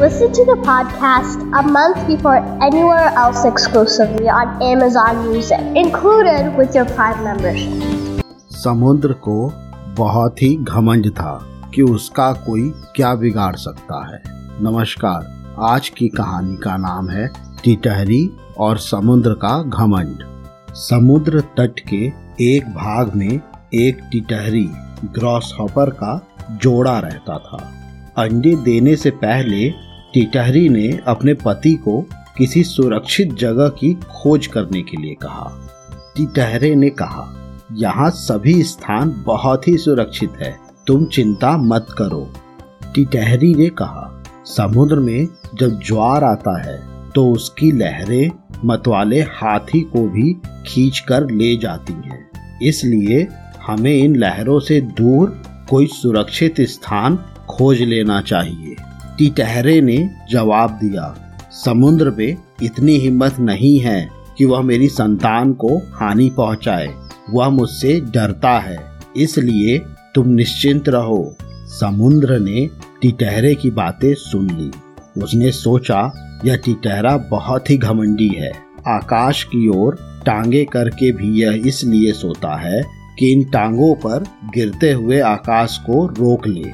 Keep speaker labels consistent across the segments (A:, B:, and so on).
A: Listen to the podcast a month before anywhere else exclusively on Amazon Music, included with your Prime membership.
B: समुद्र को बहुत ही घमंड था कि उसका कोई क्या बिगाड़ सकता है नमस्कार आज की कहानी का नाम है टिटहरी और समुद्र का घमंड समुद्र तट के एक भाग में एक टिटहरी ग्रॉस हॉपर का जोड़ा रहता था अंडे देने से पहले टिटहरी ने अपने पति को किसी सुरक्षित जगह की खोज करने के लिए कहा। टिटहरे ने कहा, यहाँ सभी स्थान बहुत ही सुरक्षित है, तुम चिंता मत करो। टिटहरी ने कहा, समुद्र में जब ज्वार आता है तो उसकी लहरें मतवाले हाथी को भी खींच कर ले जाती हैं। इसलिए हमें इन लहरों से दूर कोई सुरक्षित स्थान खोज लेना चाहिए। टिटहरे ने जवाब दिया, समुद्र में इतनी हिम्मत नहीं है कि वह मेरी संतान को हानि पहुँचाए। वह मुझसे डरता है, इसलिए तुम निश्चिंत रहो। समुद्र ने टिटहरे की बातें सुन ली। उसने सोचा, यह टिटहरा बहुत ही घमंडी है। आकाश की ओर टांगे करके भी यह इसलिए सोता है कि इन टांगों पर गिरते हुए आकाश को रोक ले।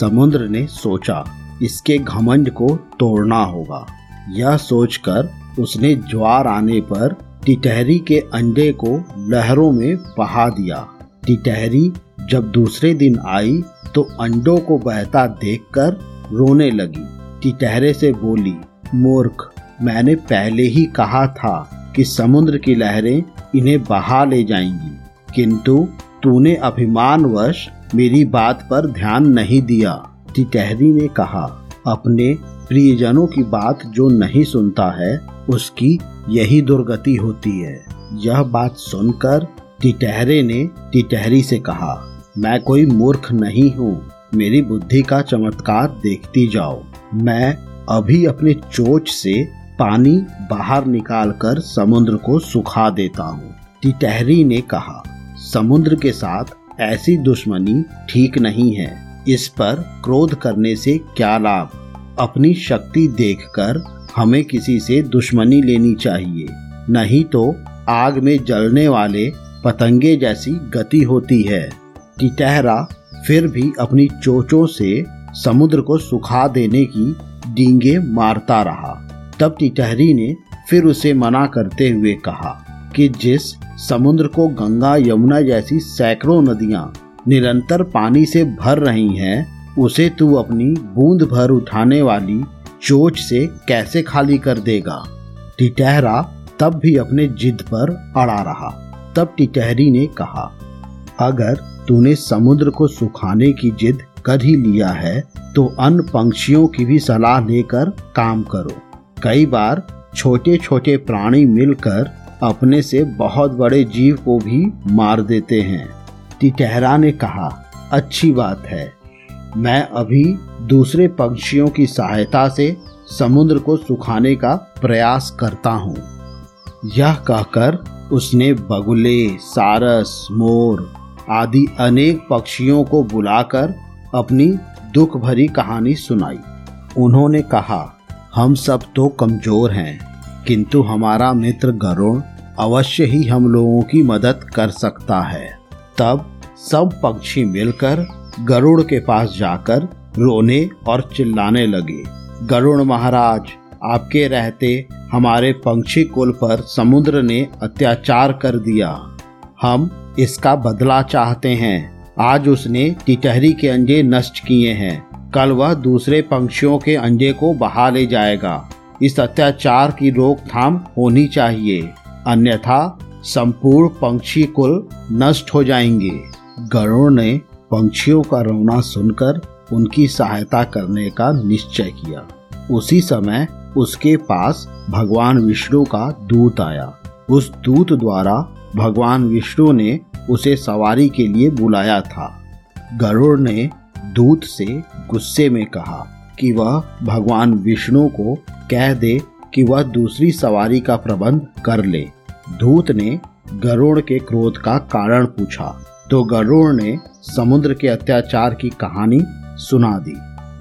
B: समुद्र ने सोचा इसके घमंड को तोड़ना होगा। यह सोचकर उसने ज्वार आने पर टिटहरी के अंडे को लहरों में बहा दिया। टिटहरी जब दूसरे दिन आई तो अंडों को बहता देखकर रोने लगी। टिटहरे से बोली, मूर्ख, मैंने पहले ही कहा था कि समुद्र की लहरें इन्हें बहा ले जाएँगी। किंतु तूने अभिमानवश मेरी बात पर ध्यान नहीं दिया। टिटहरी ने कहा, अपने प्रियजनों की बात जो नहीं सुनता है, उसकी यही दुर्गति होती है। यह बात सुनकर टिटहरे ने टिटहरी से कहा, मैं कोई मूर्ख नहीं हूँ, मेरी बुद्धि का चमत्कार देखती जाओ। मैं अभी अपने चोच से पानी बाहर निकालकर समुद्र को सुखा देता हूँ। टिटहरी ने कहा, समुद्र के साथ ऐसी दुश्मनी ठीक नहीं है। इस पर क्रोध करने से क्या लाभ? अपनी शक्ति देखकर हमें किसी से दुश्मनी लेनी चाहिए। नहीं तो आग में जलने वाले पतंगे जैसी गति होती है। टिटहरा फिर भी अपनी चोचों से समुद्र को सुखा देने की डींगे मारता रहा। तब टिटहरी ने फिर उसे मना करते हुए कहा कि जिस समुद्र को गंगा यमुना जैसी सैकड़ों नदियाँ निरंतर पानी से भर रही हैं, उसे तू अपनी बूंद भर उठाने वाली चोच से कैसे खाली कर देगा? टिटहरा तब भी अपने जिद पर अड़ा रहा। तब टिटहरी ने कहा अगर तूने समुद्र को सुखाने की जिद कर ही लिया है तो अन्य पंक्षियों की भी सलाह लेकर काम करो। कई बार छोटे छोटे प्राणी मिलकर अपने से बहुत बड़े जीव को भी मार देते हैं। टिटहरा ने कहा, अच्छी बात है। मैं अभी दूसरे पक्षियों की सहायता से समुद्र को सुखाने का प्रयास करता हूँ। यह कहकर उसने बगुले, सारस, मोर आदि अनेक पक्षियों को बुलाकर अपनी दुख भरी कहानी सुनाई। उन्होंने कहा, हम सब तो कमज़ोर हैं, किंतु हमारा मित्र गरुण अवश्य ही हम लोगों की मदद कर सकता है। तब सब पक्षी मिलकर गरुड़ के पास जाकर रोने और चिल्लाने लगे। गरुड़ महाराज, आपके रहते हमारे पंक्षी कुल पर समुद्र ने अत्याचार कर दिया। हम इसका बदला चाहते हैं। आज उसने टिटहरी के अंडे नष्ट किए हैं। कल वह दूसरे पंक्षियों के अंडे को बहा ले जाएगा। इस अत्याचार की रोकथाम होनी चाहिए। अन्यथा संपूर्ण पंक्षी कुल नष्ट हो जाएँगे। गरुड़ ने पंक्षियों का रोना सुनकर उनकी सहायता करने का निश्चय किया। उसी समय उसके पास भगवान विष्णु का दूत आया। उस दूत द्वारा भगवान विष्णु ने उसे सवारी के लिए बुलाया था। गरुड़ ने दूत से गुस्से में कहा कि वह भगवान विष्णु को कह दे कि वह दूसरी सवारी का प्रबंध कर ले। दूत ने गरुड़ के क्रोध का कारण पूछा। तो गरुड़ ने समुद्र के अत्याचार की कहानी सुना दी।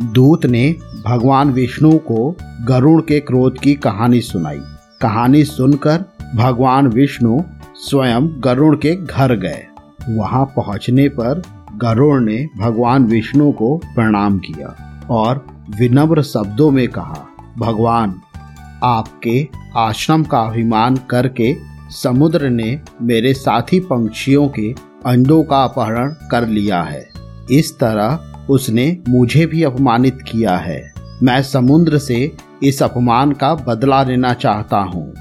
B: दूत ने भगवान विष्णु को गरुड़ के क्रोध की कहानी सुनाई। कहानी सुनकर भगवान विष्णु स्वयं गरुड़ के घर गए। वहाँ पहुँचने पर गरुड़ ने भगवान विष्णु को प्रणाम किया और विनम्र शब्दों में कहा, भगवान, आपके आश्रम का अभिमान करके समुद्र ने मेरे साथी पंक्षियों के अंडों का अपहरण कर लिया है। इस तरह उसने मुझे भी अपमानित किया है। मैं समुद्र से इस अपमान का बदला लेना चाहता हूँ।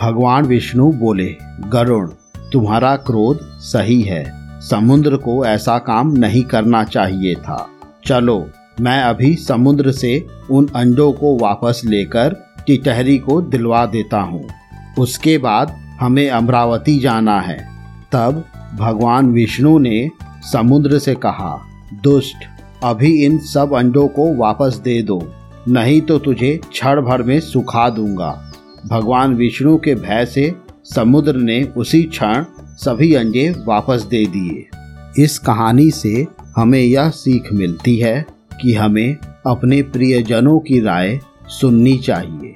B: भगवान विष्णु बोले, गरुण, तुम्हारा क्रोध सही है। समुद्र को ऐसा काम नहीं करना चाहिए था। चलो, मैं अभी समुद्र से उन अंडों को वापस लेकर टिटहरी को दिलवा देता हूँ। उसके बाद हमें अमरावती जाना है। तब भगवान विष्णु ने समुद्र से कहा, दुष्ट, अभी इन सब अंडों को वापस दे दो, नहीं तो तुझे क्षण भर में सुखा दूँगा। भगवान विष्णु के भय से समुद्र ने उसी क्षण सभी अंडे वापस दे दिए। इस कहानी से हमें यह सीख मिलती है कि हमें अपने प्रियजनों की राय सुननी चाहिए।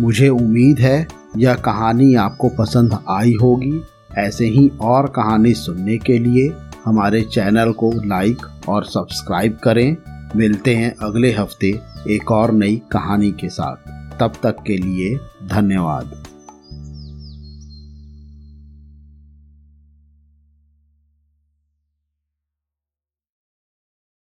B: मुझे उम्मीद है यह कहानी आपको पसंद आई होगी। ऐसे ही और कहानी सुनने के लिए हमारे चैनल को लाइक और सब्सक्राइब करें। मिलते हैं अगले हफ़्ते एक और नई कहानी के साथ। तब तक के लिए धन्यवाद।